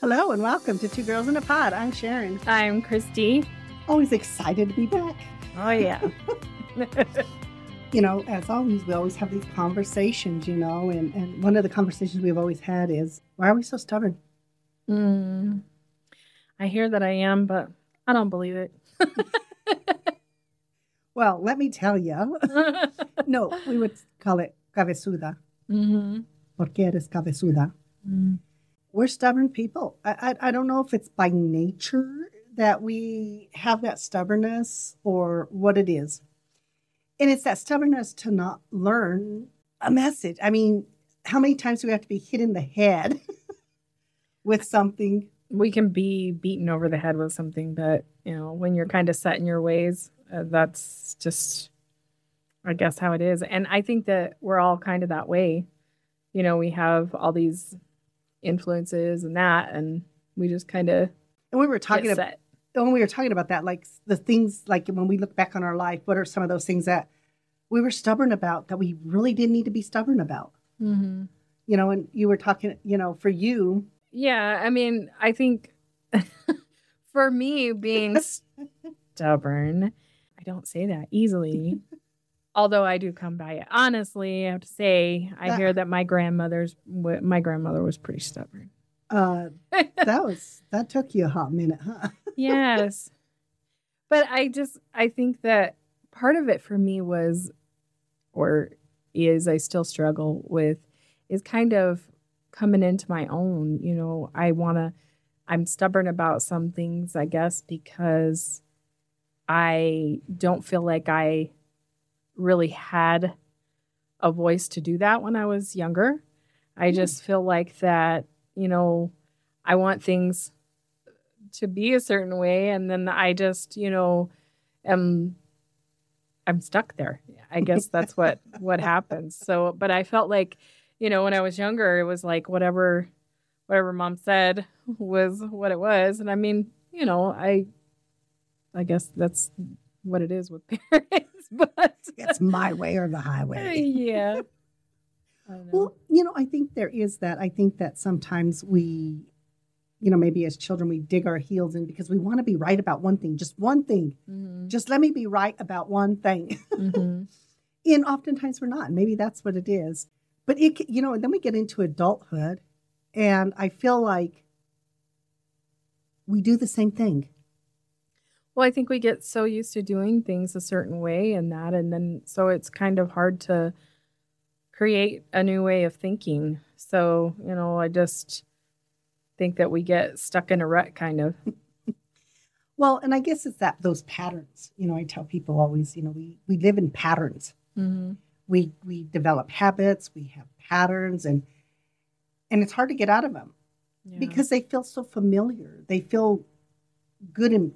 Hello and welcome to Two Girls in a Pod. I'm Sharon. I'm Christy. Always excited to be back. Oh, yeah. you know, as always, we always have these conversations, you know, and, and one of the conversations we've always had is why are we so stubborn? Mm. I hear that I am, but I don't believe it. well, let me tell you. no, we would call it cabezuda. mm-hmm. Porque eres cabezuda. mm. We're stubborn people. I, I, I don't know if it's by nature that we have that stubbornness or what it is. And it's that stubbornness to not learn a message. I mean, how many times do we have to be hit in the head with something? We can be beaten over the head with something, but, you know, when you're kind of set in your ways, uh, that's just, I guess, how it is. And I think that we're all kind of that way. You know, we have all these influences and that, and we just kind of And we were talking about set. when we were talking about that, like the things, like when we look back on our life, what are some of those things that we were stubborn about that we really didn't need to be stubborn about? Mm-hmm. You know, and you were talking, you know, for you, Yeah, I mean, I think for me being stubborn, I don't say that easily. Although I do come by it honestly, I have to say I hear that my grandmother's my grandmother was pretty stubborn. uh, that was that took you a hot minute, huh? yes, but I just I think that part of it for me was, or is I still struggle with, is kind of coming into my own. You know, I want to. I'm stubborn about some things, I guess, because I don't feel like I really had a voice to do that when I was younger. I Hmm. just feel like that, you know, I want things to be a certain way and then I just, you know, am I'm stuck there. I guess that's what what happens. So, but I felt like, you know, when I was younger, it was like whatever whatever mom said was what it was. And I mean, you know, I I guess that's what it is with parents. But It's my way or the highway. yeah. Well, you know, I think there is that. I think that sometimes we, you know, maybe as children we dig our heels in because we want to be right about one thing, just one thing. Mhm, Just let me be right about one thing. mhm. and oftentimes we're not. and Maybe that's what it is. But it, you know, and then we get into adulthood, and I feel like we do the same thing. Well, I think we get so used to doing things a certain way and that, and then so it's kind of hard to create a new way of thinking. So, you know, I just think that we get stuck in a rut kind of. Well, and I guess it's that those patterns. You know, I tell people always, you know, we we live in patterns. Mm-hmm. We we develop habits. We have patterns, and and it's hard to get out of them because they feel so familiar. They feel good and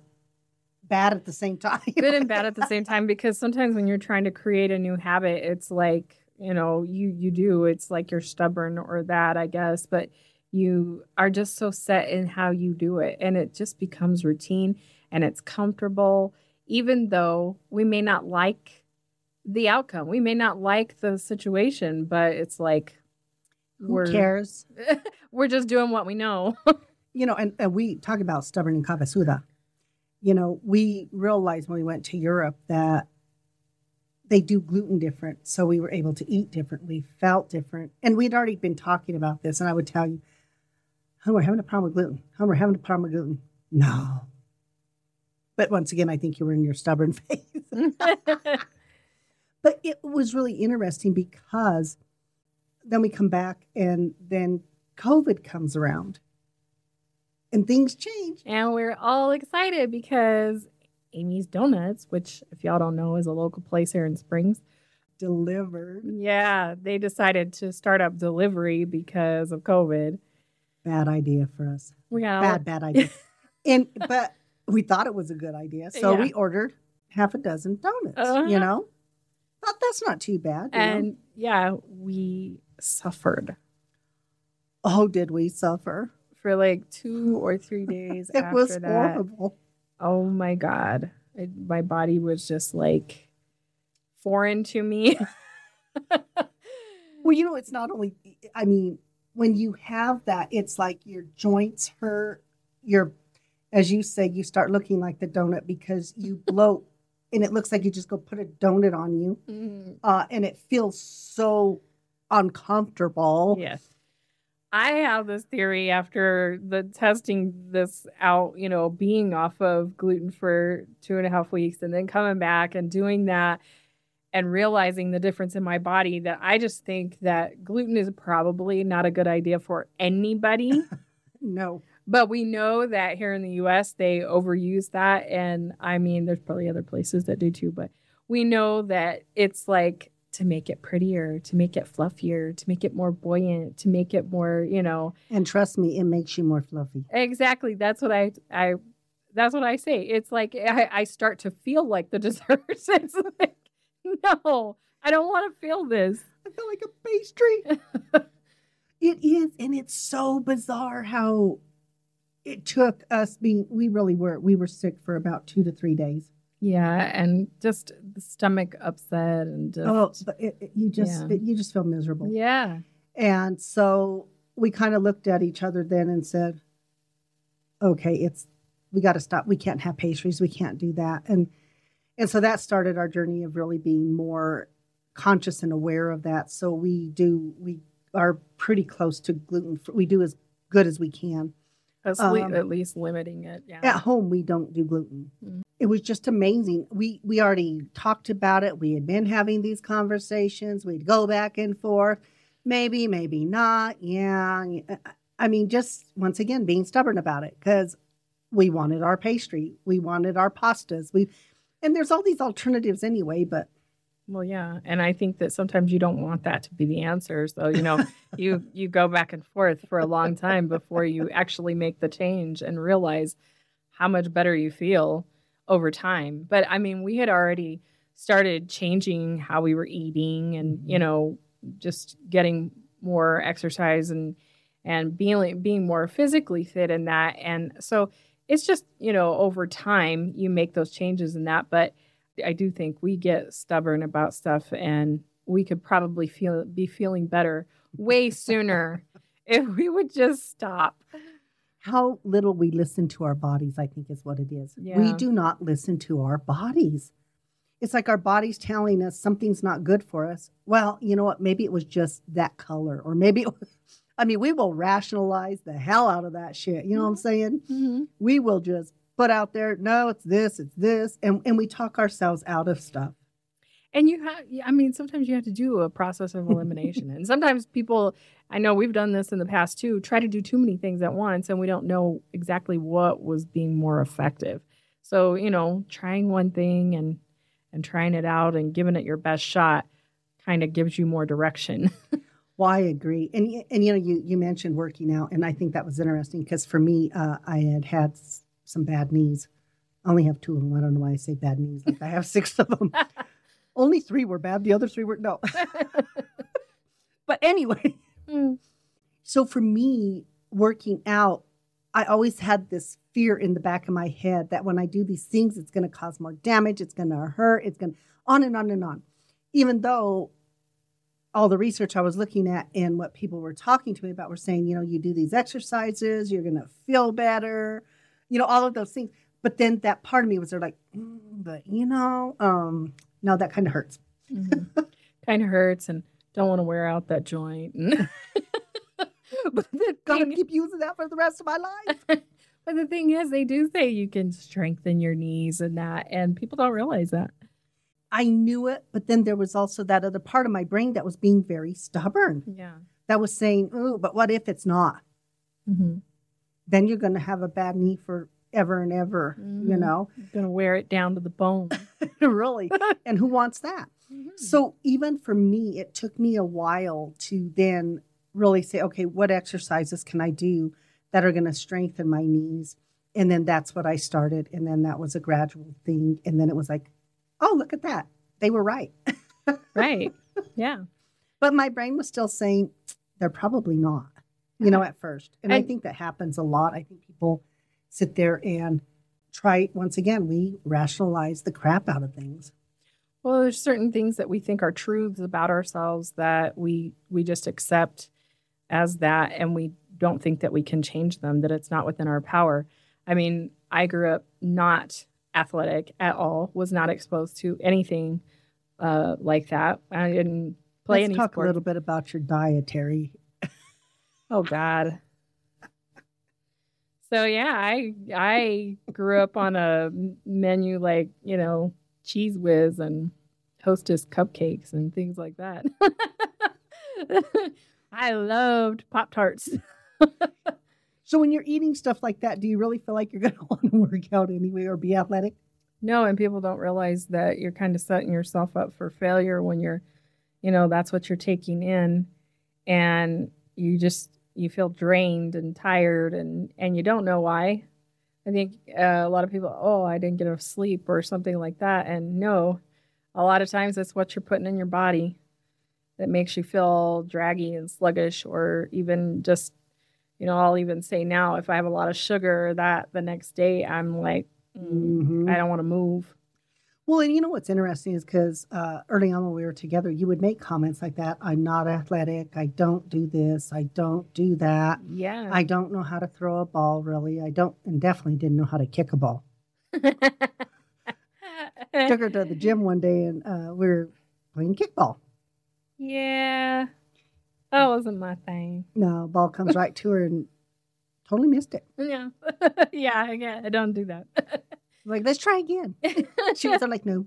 bad at the same time. good and bad at the same time because sometimes when you're trying to create a new habit it's like you know you you do it's like you're stubborn or that i guess but you are just so set in how you do it and it just becomes routine and it's comfortable even though we may not like the outcome we may not like the situation but it's like Who cares? we're just doing what we know You know, and, and we talk about stubborn and cabezuda. You know, we realized when we went to Europe that they do gluten different. So we were able to eat different. We felt different. And we'd already been talking about this. And I would tell you, oh, we're having a problem with gluten. Oh, we're having a problem with gluten. No. But once again, I think you were in your stubborn phase. but it was really interesting because then we come back and then COVID comes around and things change. And we're all excited because Amy's Donuts, which, if y'all don't know, is a local place here in Springs. Delivered. Yeah, they decided to start up delivery because of COVID. Bad idea for us. We got Bad, bad idea. and but we thought it was a good idea. So Yeah. we ordered half a dozen donuts, Uh-huh. you know? Thought that's not too bad. you know? and yeah, we suffered oh, did we suffer? For like two or three days It was that. horrible. Oh my god, I, my body was just like foreign to me. Well, you know, it's not only, I mean, when you have that, it's like your joints hurt. Your, as you say, you start looking like the donut because you bloat, and it looks like you just go put a donut on you, Mm, uh, and it feels so uncomfortable. yes. I have this theory after the testing this out, you know, being off of gluten for two and a half weeks and then coming back and doing that and realizing the difference in my body that I just think that gluten is probably not a good idea for anybody. No, But we know that here in the US, they overuse that. And I mean, there's probably other places that do too, but we know that it's like to make it prettier, to make it fluffier, to make it more buoyant, to make it more, you know, and trust me, it makes you more fluffy. exactly. That's what I, I, that's what I say. It's like I, I start to feel like the dessert. it's like, no, I don't want to feel this. I feel like a pastry. it is, and it's so bizarre how it took us being. We really were. We were sick for about two to three days. Yeah. And just the stomach upset and just, Oh, it, it- you just Yeah. it, you just feel miserable. yeah. And so we kind of looked at each other then and said, "Okay, it's we got to stop. We can't have pastries. We can't do that." And and so that started our journey of really being more conscious and aware of that. So we do we are pretty close to gluten. free. We do as good as we can. At, Um, at least limiting it. Yeah. At home, we don't do gluten. Mm. It was just amazing. We we already talked about it. We had been having these conversations. We'd go back and forth. Maybe, maybe not. Yeah. Uh, uh, I mean, just once again, being stubborn about it because we wanted our pastry, we wanted our pastas. We and there's all these alternatives anyway. But Well, yeah, and I think that sometimes you don't want that to be the answer. So you know, you you go back and forth for a long time before you actually make the change and realize how much better you feel over time. But I mean, we had already started changing how we were eating, and you mm-hmm. know, just getting more exercise and and being being more physically fit in that. And so it's just you know, over time you make those changes in that, but. I do think we get stubborn about stuff and we could probably feel be feeling better way sooner if we would just stop. How little we listen to our bodies, I think, is what it is. We do not listen to our bodies. It's like our body's telling us something's not good for us. Well, you know what? Maybe it was just that color, or maybe it was, I mean, we will rationalize the hell out of that shit. You know what I'm mm-hmm. saying? Mm-hmm. We will just put out there, no, it's this, it's this, and and we talk ourselves out of stuff. And you have, I mean, sometimes you have to do a process of elimination. and sometimes people, I know we've done this in the past too, try to do too many things at once and we don't know exactly what was being more effective. So, you know, trying one thing and and trying it out and giving it your best shot kind of gives you more direction. Well, I agree, and and you know, you you mentioned working out, and I think that was interesting because for me, uh, I had had some bad knees. I only have two of them. I don't know why I say bad knees. Like I have six of them. only three were bad. The other three were no. but anyway. So for me, working out, I always had this fear in the back of my head that when I do these things, it's going to cause more damage. It's going to hurt. It's going on and on and on. Even though all the research I was looking at and what people were talking to me about were saying, you know, you do these exercises, you're going to feel better, you know, all of those things. But then that part of me was there like, mm, but you know, um, no, that kind of hurts. kind of hurts and don't want to wear out that joint. but, the Gonna keep using that for the rest of my life. but the thing is, they do say you can strengthen your knees and that, and people don't realize that. I knew it, but then there was also that other part of my brain that was being very stubborn. Yeah. That was saying, "Oh, but what if it's not? Mm-hmm. Then you're going to have a bad knee forever and ever." You Mhm. know, Gonna wear it down to the bone. really. and who wants that? So even for me, it took me a while to then really say, okay, what exercises can I do that are going to strengthen my knees? And then that's what I started. And then that was a gradual thing. And then it was like, oh, look at that. They were right. right. Yeah. But my brain was still saying, they're probably not, you know, at first. And I And- think that happens a lot. I think people sit there and try, once again, we rationalize the crap out of things. Well, there's certain things that we think are truths about ourselves that we we just accept as that and we don't think that we can change them, that it's not within our power. I mean, I grew up not athletic at all, was not exposed to anything uh, like that. I didn't play any. Let's any talk sports. a little bit about your dietary. Oh God. So yeah, I I grew up on a menu like you know Cheez Whiz and hostess cupcakes and things like that. I loved Pop Tarts. So when you're eating stuff like that, do you really feel like you're going to want to work out anyway or be athletic? No, and people don't realize that you're kind of setting yourself up for failure when you're, you know, that's what you're taking in, and you just you feel drained and tired, and and you don't know why. I think uh, a lot of people, oh, I didn't get enough sleep or something like that, and no, a lot of times it's what you're putting in your body that makes you feel draggy and sluggish, or even just, you know, I'll even say now if I have a lot of sugar, that the next day I'm like. mm, Mhm. I don't want to move. Well, and you know what's interesting is because uh, early on when we were together, you would make comments like that. I'm not athletic. I don't do this. I don't do that. Yeah. I don't know how to throw a ball, really. I don't, and definitely didn't know how to kick a ball. Took her to the gym one day and uh, we were playing kickball. Yeah. That wasn't my thing. No, ball comes right to her and totally missed it. Yeah. yeah, yeah, I don't do that. Like, let's try again. She was like, no.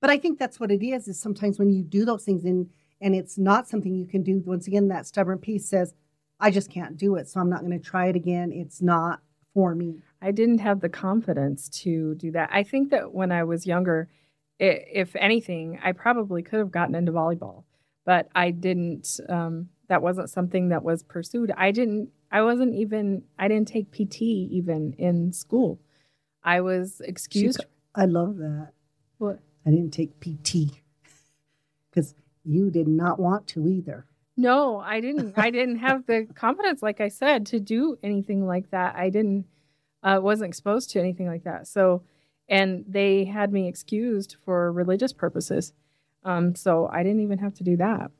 But I think that's what it is, is sometimes when you do those things and, and it's not something you can do, once again, that stubborn piece says, I just can't do it. So I'm not going to try it again. It's not for me. I didn't have the confidence to do that. I think that when I was younger, i if anything, I probably could have gotten into volleyball, but I didn't. Um, that wasn't something that was pursued. I didn't. I wasn't even. I didn't take PT even in school. I was excused. I love that. What? I didn't take PT because you did not want to either. No, I didn't. I didn't have the confidence, like I said, to do anything like that. I didn't. Uh, wasn't exposed to anything like that. So, and they had me excused for religious purposes. Um, so I didn't even have to do that.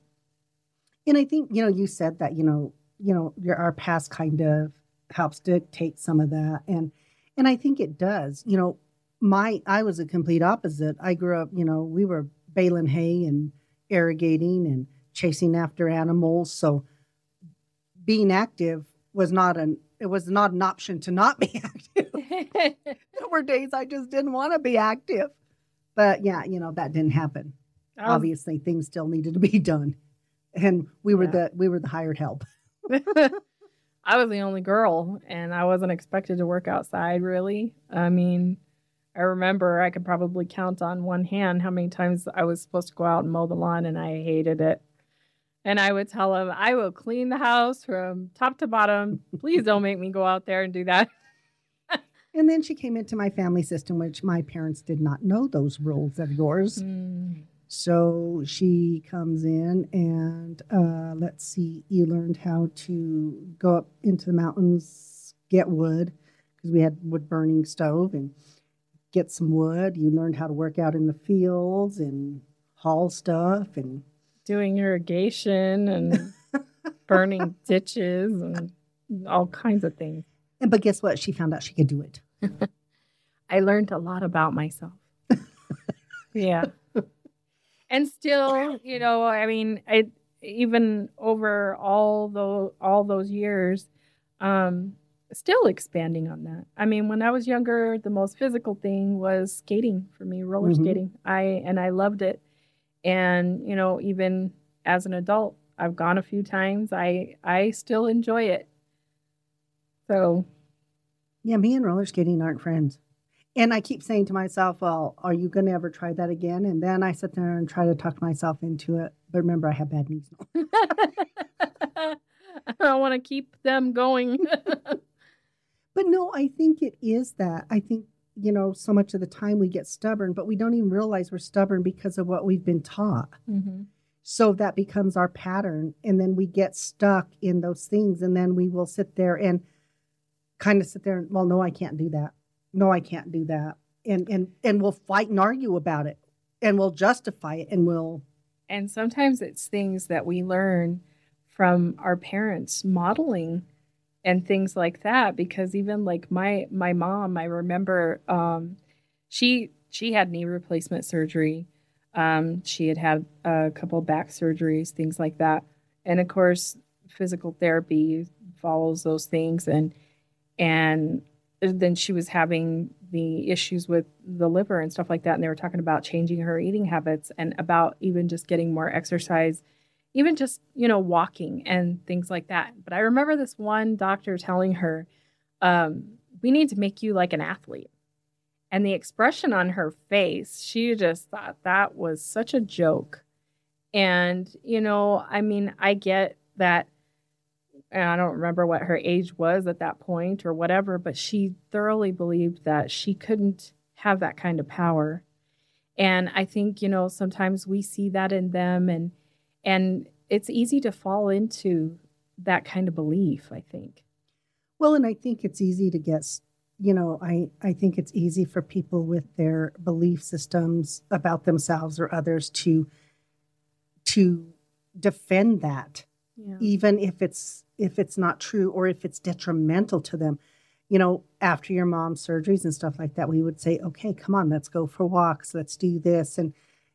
And I think, you know, you said that, you know, you know, your our past kind of helps dictate some of that. And and I think it does. You know, my I was a complete opposite. I grew up, you know, we were baling hay and irrigating and chasing after animals. So being active was not an it was not an option to not be active. there were days I just didn't want to be active. But yeah, you know, that didn't happen. Was- Obviously things still needed to be done. And we were Yeah. the we were the hired help. I was the only girl, and I wasn't expected to work outside. Really, I mean, I remember I could probably count on one hand how many times I was supposed to go out and mow the lawn, and I hated it. And I would tell him, "I will clean the house from top to bottom. Please don't make me go out there and do that." And then she came into my family system, which my parents did not know those rules of yours. Mm. So she comes in and uh, let's see, you learned how to go up into the mountains, get wood, because we had wood burning stove and get some wood. You learned how to work out in the fields and haul stuff and Doing irrigation and burning ditches and all kinds of things. and but guess what? She found out she could do it. I learned a lot about myself. yeah. And still, you know, I mean, I even over all those all those years, um, still expanding on that. I mean, when I was younger, the most physical thing was skating for me, roller Mhm. skating. I and I loved it. And, you know, even as an adult, I've gone a few times. I I still enjoy it. So Yeah, me and roller skating aren't friends. And I keep saying to myself, well, are you going to ever try that again? And then I sit there and try to talk myself into it. But remember, I have bad knees now. I want to keep them going. But no, I think it is that. I think, you know, so much of the time we get stubborn, but we don't even realize we're stubborn because of what we've been taught. mm-hmm. So that becomes our pattern. And then we get stuck in those things. And then we will sit there and kind of sit there and, well, no, I can't do that. No, I can't do that. And and and we'll fight and argue about it. And we'll justify it and we'll And sometimes it's things that we learn from our parents modeling and things like that because even like my my mom i remember um she she had knee replacement surgery um she had had a couple back surgeries things like that and of course physical therapy follows those things and and then she was having the issues with the liver and stuff like that. And they were talking about changing her eating habits and about even just getting more exercise even just you know walking and things like that. But i remember this one doctor telling her um, we need to make you like an athlete. And the expression on her face she just thought that was such a joke. And you know i mean i get that and I don't remember what her age was at that point or whatever, but she thoroughly believed that she couldn't have that kind of power. And I think, you know, sometimes we see that in them and and it's easy to fall into that kind of belief, I think. Well, and I think it's easy to get you know, I, I think it's easy for people with their belief systems about themselves or others to to defend that yeah. even if it's if it's not true or if it's detrimental to them. You know after your mom's surgeries and stuff like that we would say okay come on let's go for walks let's do this. And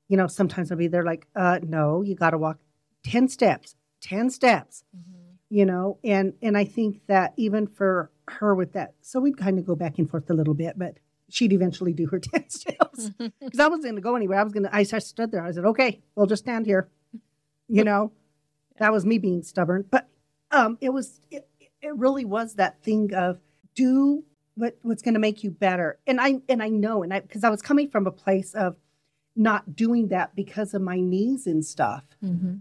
you know sometimes i'll be there like uh no you got to walk 10 steps 10 steps. Mm-hmm. you know and and i think that even for her with that so we'd kind of go back and forth a little bit but she'd eventually do her 10 steps. Because i wasn't going to go anywhere. I was going to i stood there. I said okay we'll just stand here. You know that was me being stubborn. But um, it was it, it really was that thing of do what what's going to make you better. And I and I know and I because I was coming from a place of not doing that because of my knees and stuff. Mm-hmm.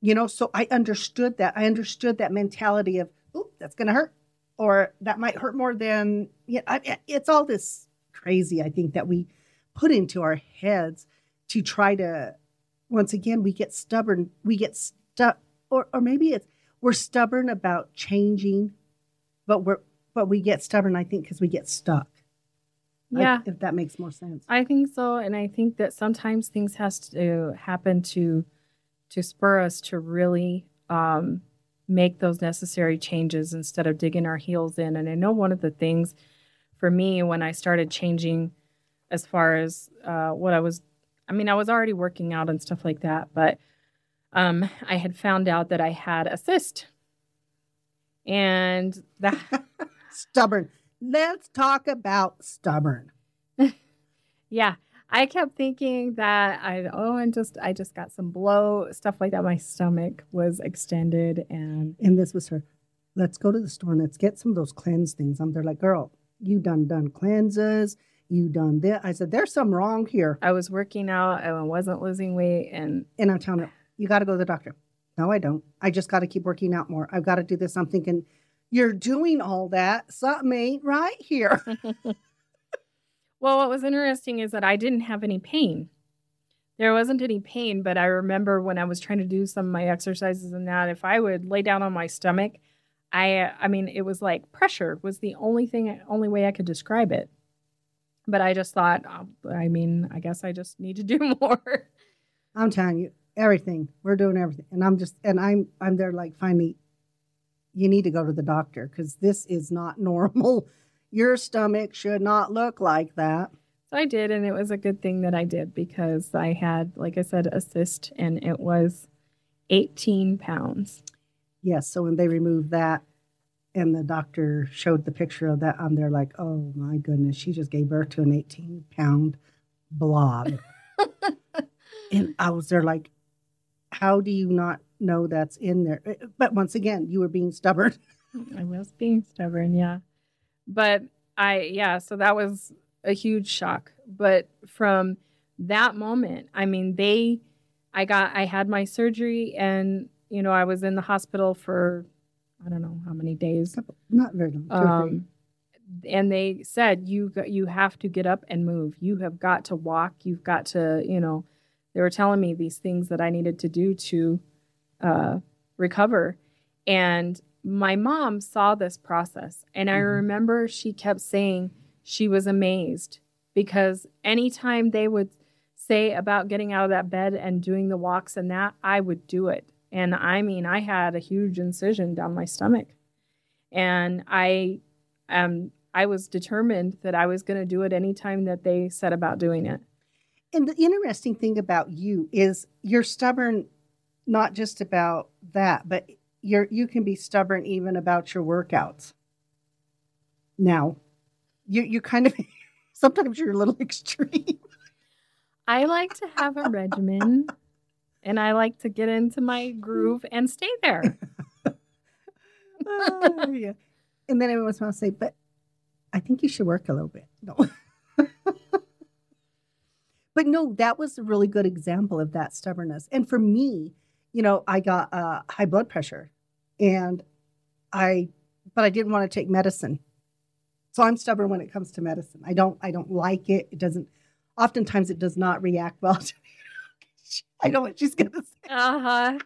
You know, so I understood that. I understood that mentality of, "Oh, that's going to hurt," or that might hurt more than. Yeah, you know, it's all this crazy. I think that we put into our heads to try to. Once again, we get stubborn. We get stuck or or maybe it's we're stubborn about changing, but we're but we get stubborn. I think because we get stuck. Yeah, I, if that makes more sense. I think so, and I think that sometimes things has to happen to to spur us to really um, make those necessary changes instead of digging our heels in. And I know one of the things for me when I started changing, as far as uh, what I was, I mean, I was already working out and stuff like that, but um, I had found out that I had a cyst. And that stubborn. Let's talk about stubborn. yeah. I kept thinking that I oh and just I just got some blow stuff like that. My stomach was extended and and this was her. Let's go to the store and let's get some of those cleanse things. I'm there like, girl, you done done cleanses, you done this. I said, there's something wrong here. I was working out, I wasn't losing weight, and and I'm telling her, you got to go to the doctor. No, I don't. I just got to keep working out more. I've got to do this. I'm thinking, you're doing all that. Something ain't right here. well, what was interesting is that I didn't have any pain. There wasn't any pain, but I remember when I was trying to do some of my exercises and that, if I would lay down on my stomach, I, I mean, it was like pressure was the only thing, only way I could describe it. But I just thought, oh, I mean, I guess I just need to do more. I'm telling you, everything. We're doing everything. And I'm just and I'm I'm there like finally you need to go to the doctor because this is not normal. Your stomach should not look like that. So I did, and it was a good thing that I did because I had, like I said, a cyst, and it was 18 pounds. Yes. So when they removed that, and the doctor showed the picture of that, I'm there like, oh my goodness, she just gave birth to an 18 pound blob. and I was there like, how do you not know that's in there? Eh, but once again, you were being stubborn. I was being stubborn, yeah. But I, yeah, so that was a huge shock. But from that moment, I mean, they, I got, I had my surgery and, you know, I was in the hospital for, I don't know how many days. Not very long. Um, and they said you you have to get up and move. You have got to walk. You've got to, you know, they were telling me these things that I needed to do to uh, recover. And my mom saw this process. And mm-hmm. I remember she kept saying she was amazed because anytime they would say about getting out of that bed and doing the walks and that, I would do it. And I mean, I had a huge incision down my stomach. And I um I was determined that I was going to do it anytime that they said about doing it. And the interesting thing about you is you're stubborn not just about that, but you're you can be stubborn even about your workouts. Now, you you kind of sometimes you're a little extreme. I like to have a regimen and I like to get into my groove and stay there. Oh, yeah. And then everyone's going to say, but I think you should work a little bit. No. But no, that was a really good example of that stubbornness. And for me, you know, I got uh, high blood pressure and I, but I didn't want to take medicine. So I'm stubborn when it comes to medicine. I don't, I don't like it. It doesn't, oftentimes it does not react well to me. I know what she's to say. Uh huh.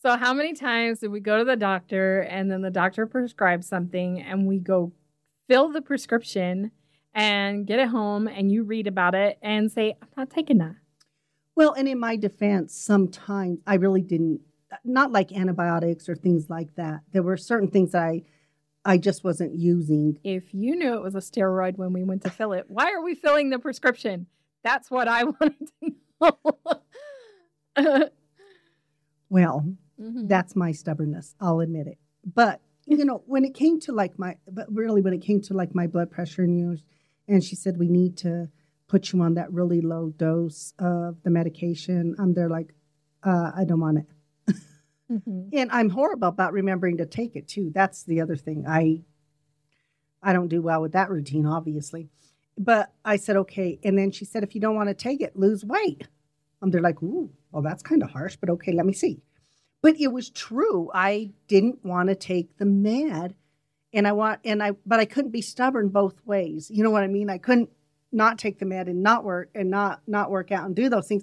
So, how many times did we go to the doctor and then the doctor prescribes something and we go fill the prescription and get it home and you read about it and say, I'm not taking that. Well, and in my defense, sometimes I really didn't, not like antibiotics or things like that. There were certain things that I, I just wasn't using. If you knew it was a steroid when we went to fill it, why are we filling the prescription? That's what I wanted to know. Well, Mhm. that's my stubbornness. I'll admit it. But you know, when it came to like my, but really when it came to like my blood pressure and you, know, and she said we need to put you on that really low dose of the medication. I'm there like, uh, I don't want it. Mhm. And I'm horrible about remembering to take it too. That's the other thing. I I don't do well with that routine, obviously. But I said, okay. And then she said, if you don't want to take it, lose weight. I'm there like, ooh, well, that's kind of harsh, but okay, let me see. But it was true. I didn't want to take the med. And I want and I but I couldn't be stubborn both ways. You know what I mean? I couldn't not take the med and not work and not not work out and do those things.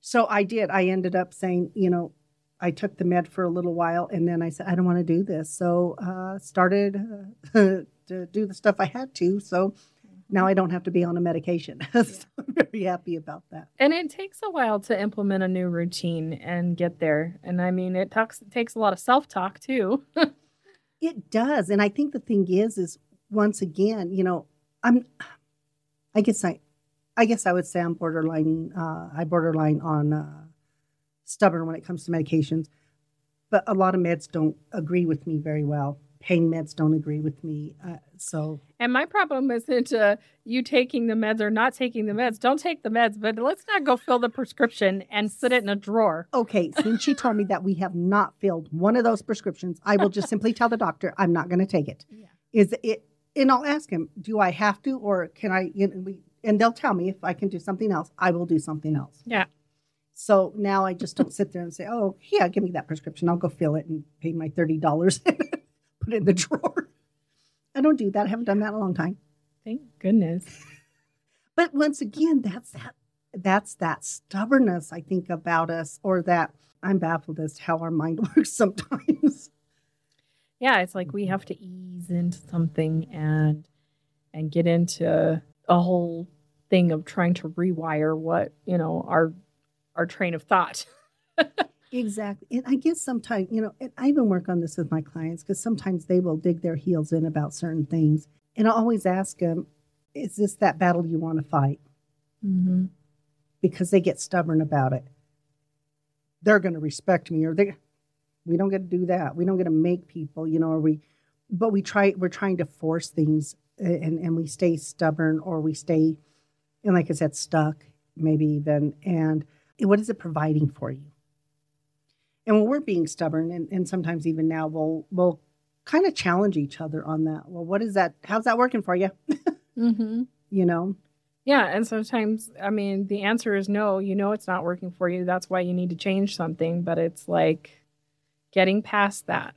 So I did. I ended up saying, you know, I took the med for a little while, and then I said I don't want to do this. So uh, started uh, to do the stuff I had to. So now I don't have to be on a medication. so I'm very happy about that. And it takes a while to implement a new routine and get there. And I mean, it talks, it takes a lot of self talk too. It does, and I think the thing is, is once again, you know, I'm. I guess I, I guess I would say I'm borderline. Uh, I borderline on uh, stubborn when it comes to medications, but a lot of meds don't agree with me very well. Pain meds don't agree with me, uh, so And my problem isn't uh, you taking the meds or not taking the meds. Don't take the meds, but let's not go fill the prescription and sit it in a drawer. Okay, since she told me that we have not filled one of those prescriptions, I will just simply tell the doctor I'm not going to take it. Yeah. Is it? And I'll ask him, do I have to, or can I? You know, we, and they'll tell me if I can do something else. I will do something else. Yeah. So now I just don't sit there and say, oh yeah, give me that prescription. I'll go fill it and pay my thirty dollars, put it in the drawer. I don't do that. I haven't done that in a long time. Thank goodness. But once again, that's that that's that stubbornness I think about us, or that I'm baffled as to how our mind works sometimes. Yeah, it's like we have to ease into something and and get into a whole thing of trying to rewire what, you know, our our train of thought. Exactly. And I guess sometimes, you know, and I even work on this with my clients because sometimes they will dig their heels in about certain things. And I always ask them, is this that battle you want to fight? Mm-hmm. Because they get stubborn about it. They're going to respect me or they, we don't get to do that. We don't get to make people, you know, or we, but we try, we're trying to force things and, and we stay stubborn or we stay, and like I said, stuck maybe even. And what is it providing for you? And when we're being stubborn, and, and sometimes even now, we'll we'll kind of challenge each other on that. Well, what is that? How's that working for you? Mm-hmm. You know, Yeah, and sometimes I mean the answer is no. You know it's not working for you. That's why you need to change something. But it's like getting past that,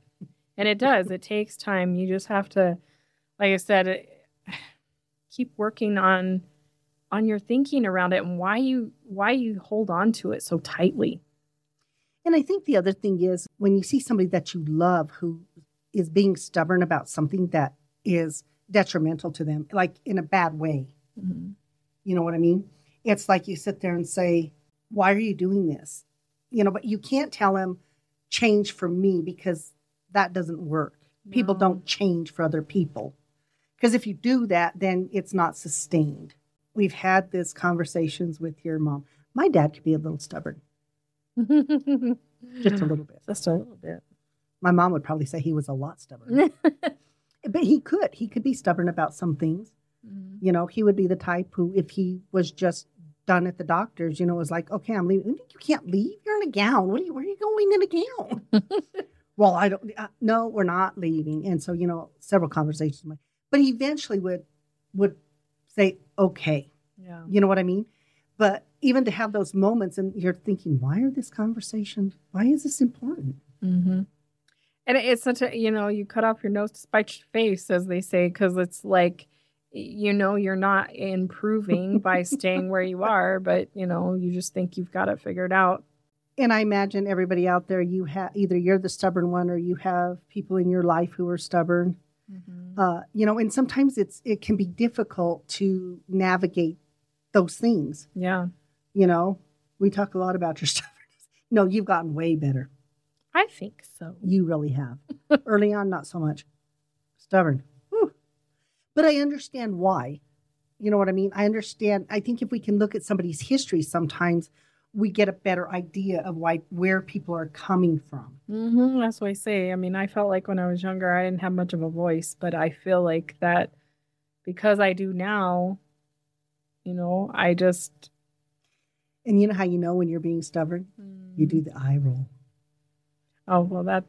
and it does. It takes time. You just have to, like I said, it, keep working on on your thinking around it and why you why you hold on to it so tightly. And I think the other thing is when you see somebody that you love who is being stubborn about something that is detrimental to them, like in a bad way. Mm-hmm. You know what I mean? It's like you sit there and say, "Why are you doing this?" You know, but you can't tell him, change for me because that doesn't work. People don't change for other people. Because if you do that, then it's not sustained. We've had these conversations with your mom. My dad could be a little stubborn, just a little bit. Just a little bit. My mom would probably say he was a lot stubborn, but he could. He could be stubborn about some things. Mhm. You know, he would be the type who, if he was just done at the doctor's, you know, was like, okay, I'm leaving. You can't leave. You're in a gown. What are you? Where are you going in a gown? well, I don't. Uh, no, we're not leaving. And so, you know, several conversations. But he eventually would would say, okay, yeah. you know what I mean. But even to have those moments, and you're thinking, why are this conversation? Why is this important? hmm And it's such a, you know, you cut off your nose to spite your face, as they say, because it's like, you know, you're not improving by staying where you are, but, you know, you just think you've got it figured out. And I imagine everybody out there, you have either you're the stubborn one, or you have people in your life who are stubborn. uh, you know, and sometimes it's it can be difficult to navigate those things. Yeah. You know, we talk a lot about your stubbornness. No, you've gotten way better. I think so. You really have. Early on, not so much. Stubborn. Whew. But I understand why. You know what I mean? I understand. I think if we can look at somebody's history, sometimes we get a better idea of why where people are coming from. hmm That's what I say. I mean, I felt like when I was younger, I didn't have much of a voice, but I feel like that because I do now, you know, I just. And you know how you know when you're being stubborn? You do the eye roll. Oh well, that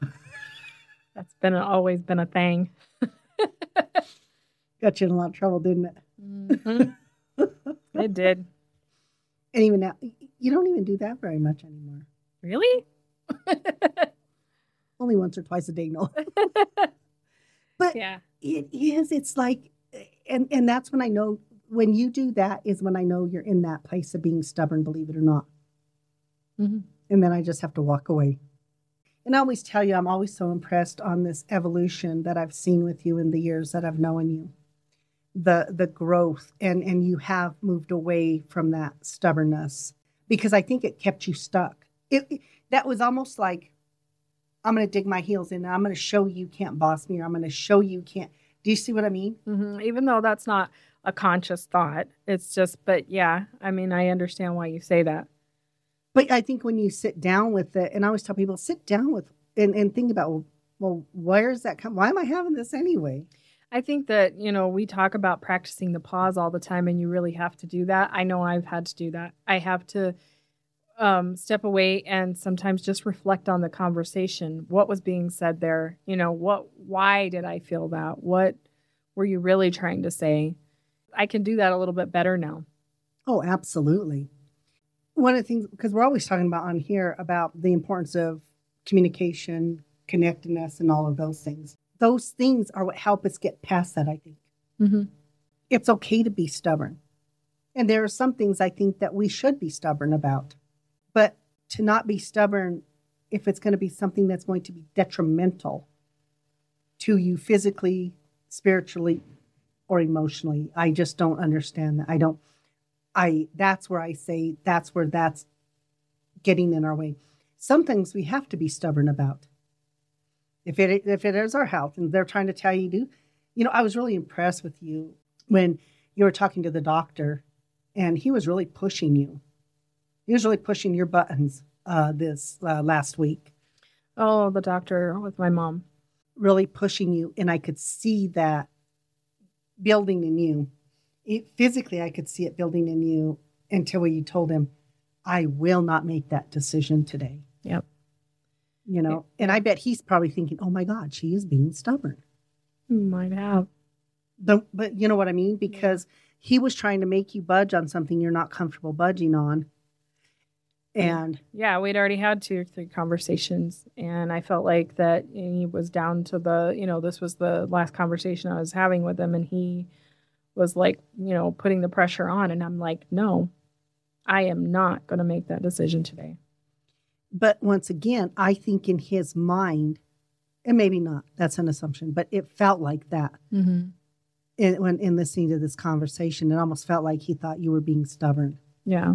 that's been a, always been a thing. Got you in a lot of trouble, didn't it? Mhm. it did. And even now, you don't even do that very much anymore. Really? Only once or twice a day, no. But yeah. it is. It's like, and and that's when I know when you do that is when I know you're in that place of being stubborn. Believe it or not. Mhm. And then I just have to walk away. And I always tell you, I'm always so impressed on this evolution that I've seen with you in the years that I've known you. The the growth and and you have moved away from that stubbornness because I think it kept you stuck. It, it- that was almost like I'm going to dig my heels in and I'm going to show you can't boss me or I'm going to show you can't. Do you see what I mean? hmm Even though that's not a conscious thought, it's just. But yeah, I mean, I understand why you say that. But I think when you sit down with it, and I always tell people, sit down with and, and think about, well, well, where's that come? Why am I having this anyway? I think that, you know, we talk about practicing the pause all the time and you really have to do that. I know I've had to do that. I have to um, step away and sometimes just reflect on the conversation. What was being said there? You know, what, why did I feel that? What were you really trying to say? I can do that a little bit better now. Oh, absolutely. One of the things, because we're always talking about on here about the importance of communication, connectedness, and all of those things. Those things are what help us get past that, I think. Mm-hmm. It's okay to be stubborn. And there are some things I think that we should be stubborn about. But to not be stubborn if it's going to be something that's going to be detrimental to you physically, spiritually, or emotionally, I just don't understand that. I don't. I that's where I say that's where that's getting in our way. Some things we have to be stubborn about. If it if it is our health and they're trying to tell you to, you know, I was really impressed with you when you were talking to the doctor, and he was really pushing you. He was really pushing your buttons uh, this uh, last week, Oh, the doctor with my mom. really pushing you, and I could see that building in you. It, physically, I could see it building in you until you told him, "I will not make that decision today." Yep. You know, and I bet he's probably thinking, "Oh my God, she is being stubborn." Might have. But, but you know what I mean? Because he was trying to make you budge on something you're not comfortable budging on. And Yeah, we'd already had two or three conversations, and I felt like that he was down to the, you know, this was the last conversation I was having with him, and he was like, you know, putting the pressure on, and I'm like, no, I am not going to make that decision today. but once again, I think in his mind, and maybe not, that's an assumption, but it felt like that Mm-hmm. in, when in listening to this conversation. It almost felt like he thought you were being stubborn. Yeah,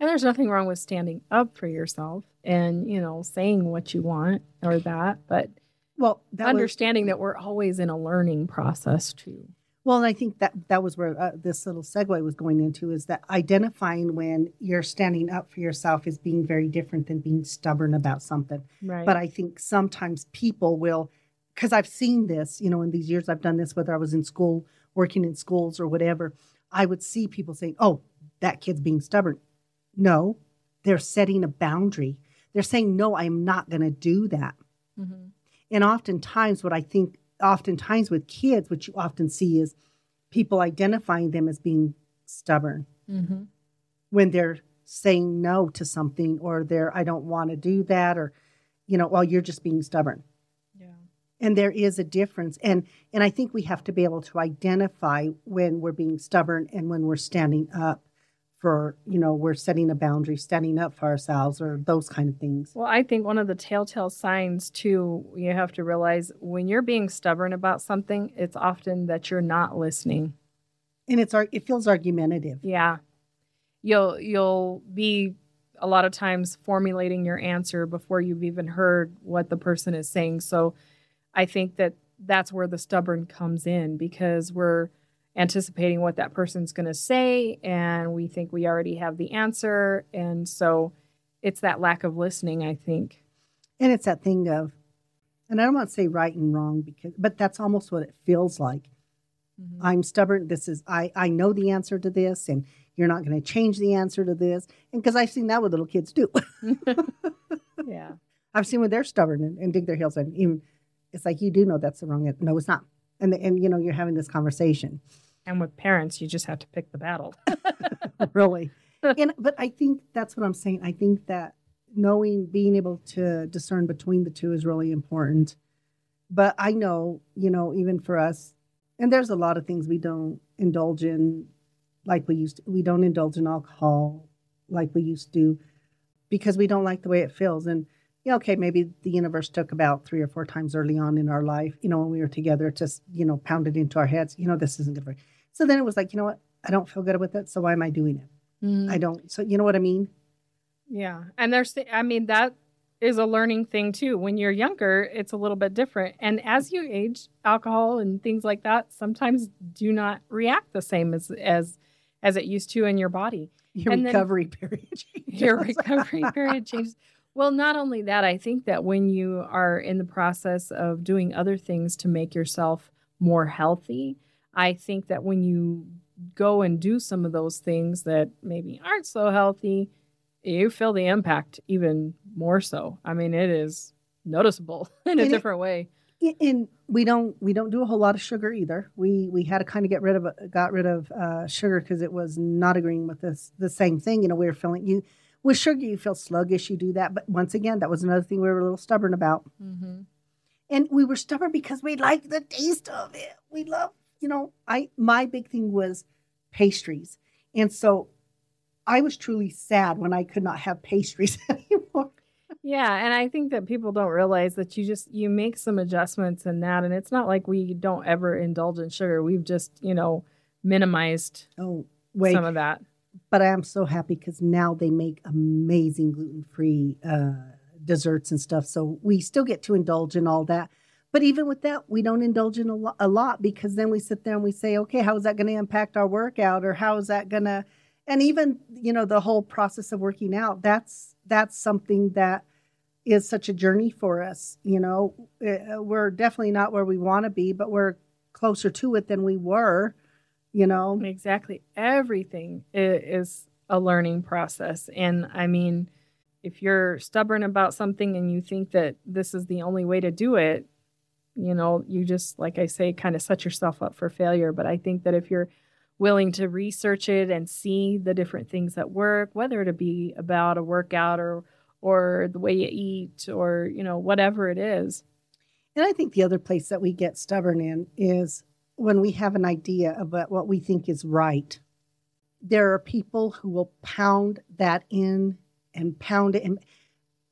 And there's nothing wrong with standing up for yourself and, you know, saying what you want or that, but Well, that was, understanding that we're always in a learning process too. well, and I think that that was where uh, this little segue was going into is that identifying when you're standing up for yourself is being very different than being stubborn about something. Right. But I think sometimes people will, because I've seen this, you know, in these years I've done this, whether I was in school, working in schools or whatever, I would see people saying, oh, that kid's being stubborn. No, they're setting a boundary. They're saying, no, I'm not going to do that. Mhm. And oftentimes, what I think, oftentimes with kids, what you often see is people identifying them as being stubborn Mhm. when they're saying no to something or they're, I don't want to do that, or, you know, well, you're just being stubborn. Yeah. And there is a difference. And, and I think we have to be able to identify when we're being stubborn and when we're standing up for, you know, we're setting a boundary, standing up for ourselves or those kind of things. Well, I think one of the telltale signs too, you have to realize when you're being stubborn about something, it's often that you're not listening. And it's, it feels argumentative. Yeah. You'll you'll be a lot of times formulating your answer before you've even heard what the person is saying. So I think that that's where the stubborn comes in because we're anticipating what that person's going to say and we think we already have the answer and so it's that lack of listening, I think. And it's that thing of, and I don't want to say right and wrong because, but that's almost what it feels like. Mm-hmm. I'm stubborn. This is, I, I know the answer to this, and you're not going to change the answer to this. And because I've seen that with little kids too. yeah. I've seen when they're stubborn and, and dig their heels in. Even, it's like, you do know that's the wrong, no, it's not. And, the, and, you know, you're having this conversation. And with parents, you just have to pick the battle. really. and but I think that's what I'm saying. I think that knowing, being able to discern between the two is really important. But I know, you know, even for us, and there's a lot of things we don't indulge in, like we used. To, we don't indulge in alcohol like we used to, because we don't like the way it feels. And yeah, okay, maybe the universe took about three or four times early on in our life, you know, when we were together, just you know, pounded into our heads, you know, this isn't good for. You. So then it was like, you know what, I don't feel good with it, so why am I doing it? Mm. I don't. So you know what I mean? Yeah. And there's, I mean, that is a learning thing too. When you're younger, it's a little bit different. And as you age, alcohol and things like that sometimes do not react the same as, as, as it used to in your body. Your And then- recovery period. changes. Your recovery period changes. Well, not only that, I think that when you are in the process of doing other things to make yourself more healthy, I think that when you go and do some of those things that maybe aren't so healthy, you feel the impact even more so. I mean, it is noticeable in a And it- different way. and we don't we don't do a whole lot of sugar either. We we had to kind of get rid of got rid of uh, sugar because it was not agreeing with this the same thing. You know, we were feeling you with sugar you feel sluggish. You do that, but once again, that was another thing we were a little stubborn about. Mm-hmm. and we were stubborn because we liked the taste of it. We love, you know, I my big thing was pastries, and so I was truly sad when I could not have pastries anymore. Yeah, and I think that people don't realize that you just you make some adjustments in that and it's not like we don't ever indulge in sugar. We've just, you know, minimized Oh, wait, some of that. but I am so happy because now they make amazing gluten free uh, desserts and stuff. So we still get to indulge in all that. But even with that, we don't indulge in a, lo- a lot because then we sit there and we say, okay, how is that going to impact our workout, or how is that going to, and even you know the whole process of working out. That's that's something that is such a journey for us. You know, Uh, we're definitely not where we want to be, but we're closer to it than we were. You know, Exactly. Everything is a learning process. And I mean, if you're stubborn about something and you think that this is the only way to do it, you know, you just, like I say, kind of set yourself up for failure. But I think that if you're willing to research it and see the different things that work, whether it be about a workout or or the way you eat or you know whatever it is And I think the other place that we get stubborn in is when we have an idea about what we think is right. There are people who will pound that in and pound it. And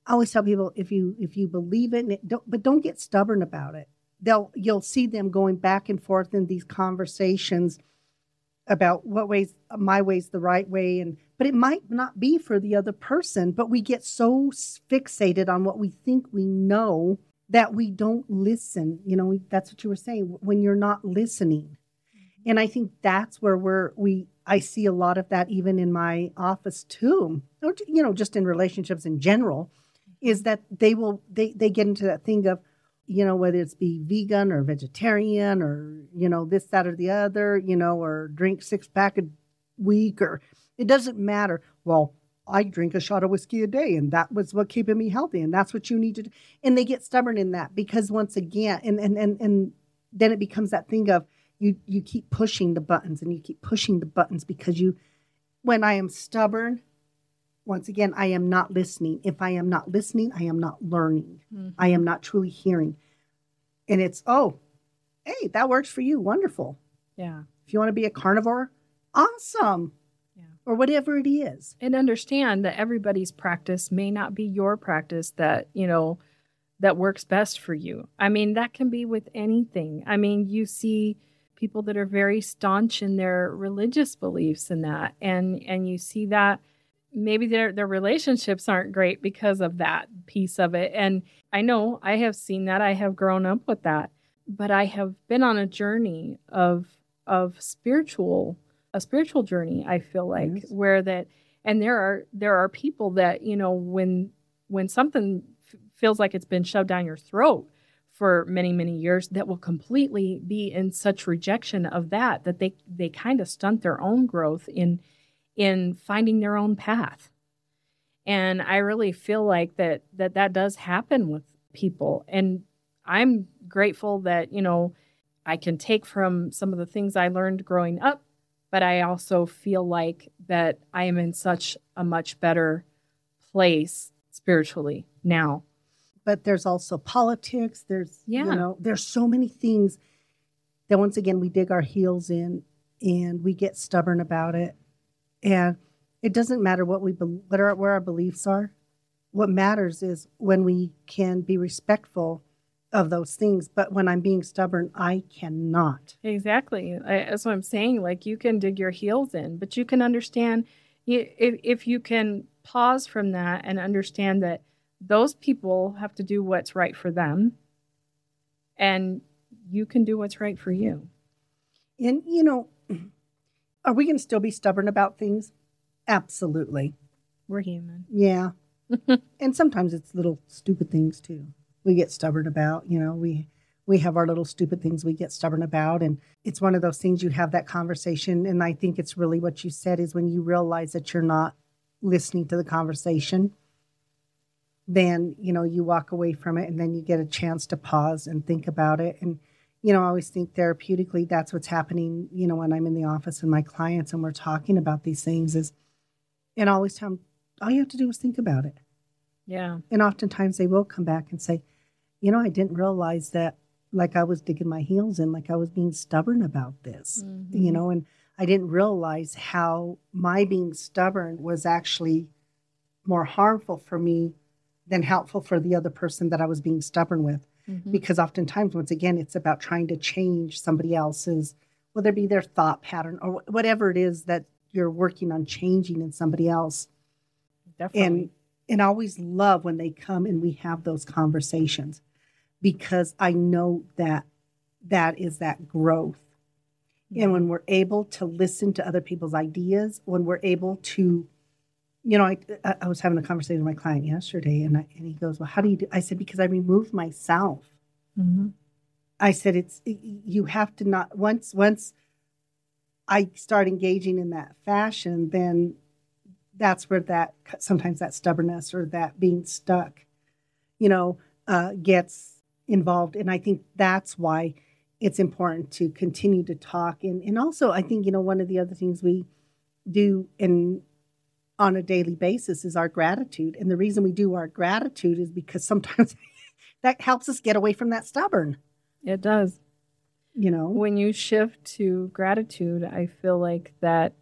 I always tell people if you if you believe it, it don't, but don't get stubborn about it. They'll you'll see them going back and forth in these conversations about what ways my way's the right way and but it might not be for the other person but we get so fixated on what we think we know that we don't listen. You know that's what you were saying when you're not listening. Mm-hmm. And i think that's where we're we i see a lot of that even in my office too or you know just in relationships in general is that they will they they get into that thing of you know, whether it's be vegan or vegetarian or, you know, this, that, or the other, you know, or drink six pack a week or it doesn't matter. Well, I drink a shot of whiskey a day and that was what keeping me healthy. And that's what you need to do. And they get stubborn in that because once again, and and and, and then it becomes that thing of you you keep pushing the buttons and you keep pushing the buttons because you when I am stubborn, once again, I am not listening. If I am not listening, I am not learning. Mm-hmm. I am not truly hearing. And it's, oh, hey, that works for you. Wonderful. Yeah. If you want to be a carnivore, awesome. Yeah. Or whatever it is. And understand that everybody's practice may not be your practice that, you know, that works best for you. I mean, that can be with anything. I mean, you see people that are very staunch in their religious beliefs and that and and you see that maybe their their relationships aren't great because of that piece of it and i know i have seen that i have grown up with that but i have been on a journey of of spiritual a spiritual journey i feel like yes. where that and there are there are people that you know when when something f- feels like it's been shoved down your throat for many many years that will completely be in such rejection of that that they they kind of stunt their own growth in in finding their own path. And I really feel like that that that does happen with people and I'm grateful that, you know, I can take from some of the things I learned growing up, but I also feel like that I am in such a much better place spiritually now. But there's also politics, there's yeah. you know, there's so many things that once again we dig our heels in and we get stubborn about it and it doesn't matter what we what our, where our beliefs are. What matters is when we can be respectful of those things. But when I'm being stubborn, I cannot. Exactly. I, that's what I'm saying. Like you can dig your heels in, but you can understand if if you can pause from that and understand that those people have to do what's right for them, and you can do what's right for you. And you know, are we going to still be stubborn about things? Absolutely. We're human. Yeah. and sometimes it's little stupid things too. We get stubborn about, you know, we we have our little stupid things we get stubborn about and it's one of those things you have that conversation and I think it's really what you said is when you realize that you're not listening to the conversation then, you know, you walk away from it and then you get a chance to pause and think about it and you know, I always think therapeutically that's what's happening, you know, when I'm in the office and my clients and we're talking about these things is, and I always tell them, all you have to do is think about it. Yeah. And oftentimes they will come back and say, you know, I didn't realize that like I was digging my heels in, like I was being stubborn about this, mm-hmm. you know, and I didn't realize how my being stubborn was actually more harmful for me than helpful for the other person that I was being stubborn with mm-hmm. because oftentimes, once again, it's about trying to change somebody else's, whether it be their thought pattern or whatever it is that you're working on changing in somebody else. Definitely. And and I always love when they come and we have those conversations because I know that that is that growth. Mm-hmm. And when we're able to listen to other people's ideas, when we're able to you know, I, I was having a conversation with my client yesterday, and I, and he goes, "Well, how do you do?" I said, "Because I removed myself." Mm-hmm. I said, "It's you have to not once once I start engaging in that fashion, then that's where that sometimes that stubbornness or that being stuck, you know, uh, gets involved, and I think that's why it's important to continue to talk, and and also I think you know one of the other things we do in on a daily basis is our gratitude. And the reason we do our gratitude is because sometimes that helps us get away from that stubborn. It does. You know, when you shift to gratitude, I feel like that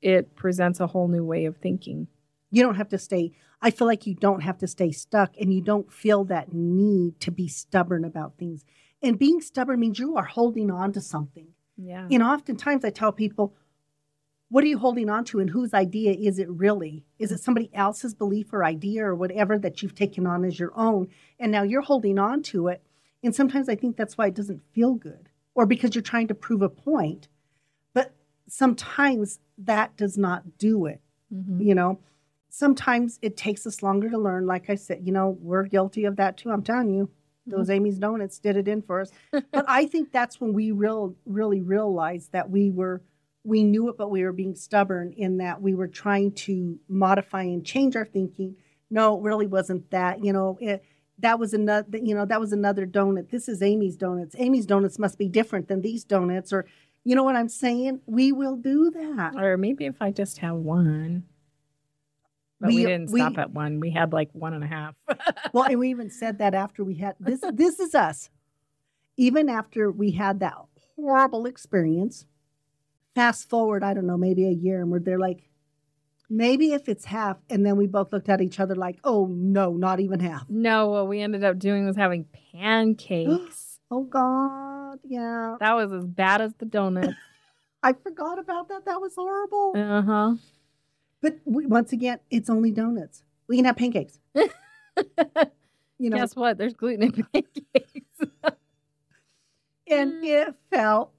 it presents a whole new way of thinking. You don't have to stay, I feel like you don't have to stay stuck and you don't feel that need to be stubborn about things. And being stubborn means you are holding on to something. Yeah. You know, oftentimes I tell people, what are you holding on to and whose idea is it really? Is it somebody else's belief or idea or whatever that you've taken on as your own? And now you're holding on to it. And sometimes I think that's why it doesn't feel good or because you're trying to prove a point. But sometimes that does not do it. Mhm. You know, sometimes it takes us longer to learn. Like I said, you know, we're guilty of that too. I'm telling you, those Amy's Donuts did it in for us. but I think that's when we real, really realized that we were, we knew it, but we were being stubborn in that we were trying to modify and change our thinking. No, it really wasn't that. You know, it, that was another. You know, that was another donut. This is Amy's Donuts. Amy's Donuts must be different than these donuts, or you know what I'm saying? We will do that. Or maybe if I just have one. But we, We- didn't we- stop at one. We had like one and a half. well, and we even said that after we had this. This is us. Even after we had that horrible experience. Fast forward, I don't know, maybe a year, and we're there like, maybe if it's half, and then we both looked at each other like, oh no, not even half. no, what we ended up doing was having pancakes. Oh God, yeah, that was as bad as the donuts. I forgot about that. That was horrible. Uh huh. But we, once again, it's only donuts. We can have pancakes. You know, Guess what? There's gluten in pancakes. and it felt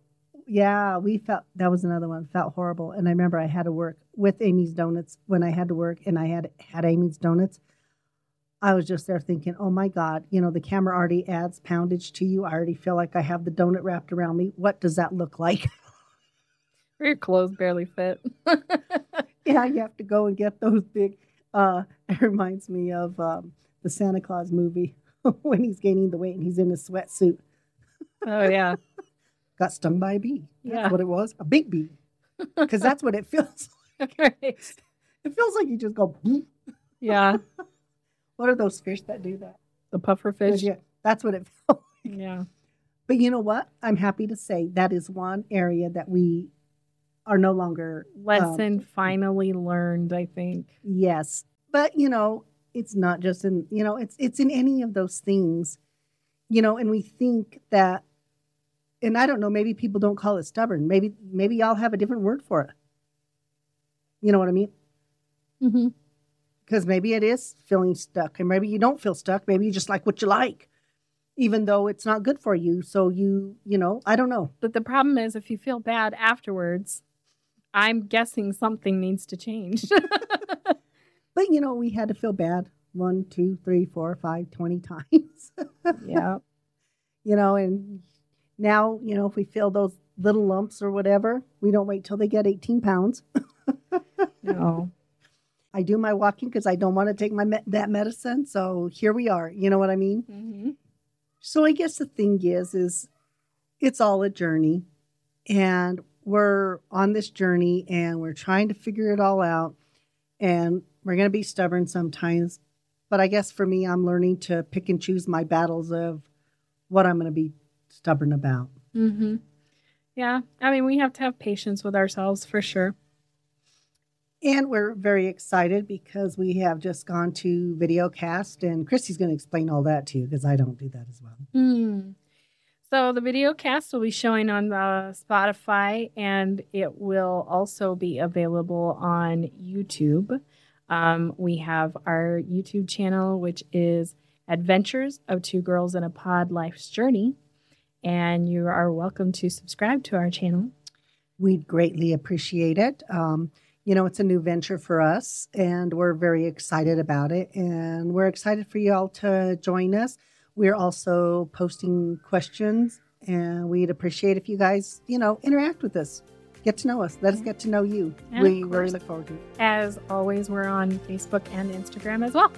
yeah we felt that was another one felt horrible. And i remember i had to work with amy's donuts when i had to work and i had had amy's donuts. I was just there thinking oh my god you know the camera already adds poundage to you. I already feel like i have the donut wrapped around me. What does that look like? Your clothes barely fit. yeah you have to go and get those big uh it reminds me of um, the santa claus movie when he's gaining the weight and he's in a sweatsuit. Oh yeah. Got stung by a bee that's Yeah. what it was a big bee because that's what it feels like. right. It feels like you just go. Yeah. What are those fish that do that? The puffer fish. Yeah, that's what it felt. like. Yeah. But you know what? I'm happy to say that is one area that we are no longer. Lesson um, finally learned, I think. Yes, but you know, it's not just in. You know, it's it's in any of those things. You know, and we think that, and I don't know. Maybe people don't call it stubborn. Maybe maybe y'all have a different word for it. You know what I mean? Mm-hmm. because maybe it is feeling stuck and maybe you don't feel stuck maybe you just like what you like even though it's not good for you so you you know i don't know But the problem is, if you feel bad afterwards, I'm guessing something needs to change. but you know we had to feel bad one two three four five twenty times yeah. you know and now you know if we feel those little lumps or whatever we don't wait till they get 18 pounds No. i do my walking because i don't want to take my me- that medicine so here we are you know what i mean Mm-hmm. So I guess the thing is, is it's all a journey, and we're on this journey, and we're trying to figure it all out, and we're going to be stubborn sometimes. But I guess for me, I'm learning to pick and choose my battles of what I'm going to be stubborn about. Mm-hmm. Yeah. I mean, we have to have patience with ourselves for sure. And we're very excited because we have just gone to video cast, and Christy's going to explain all that to you because I don't do that as well. Hmm. So the video cast will be showing on uh, Spotify, and it will also be available on YouTube. Um, we have our YouTube channel, which is Adventures of Two Girls in a Pod Life's Journey, and you are welcome to subscribe to our channel. We'd greatly appreciate it. Um, you know, it's a new venture for us, and we're very excited about it. And we're excited for you all to join us. We're also posting questions, and we'd appreciate if you guys, you know, interact with us, get to know us, let us get to know you. Yeah, we really look forward to it. As always, we're on Facebook and Instagram as well.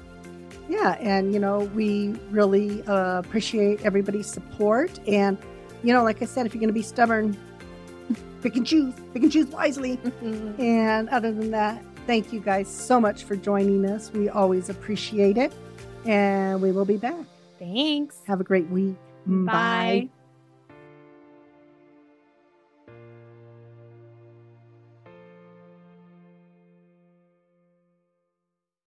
Yeah, and you know, we really uh, appreciate everybody's support. And you know, like I said, if you're going to be stubborn, pick and choose, pick and choose wisely. And other than that, thank you guys so much for joining us. We always appreciate it. And we will be back. Thanks. Have a great week. Bye.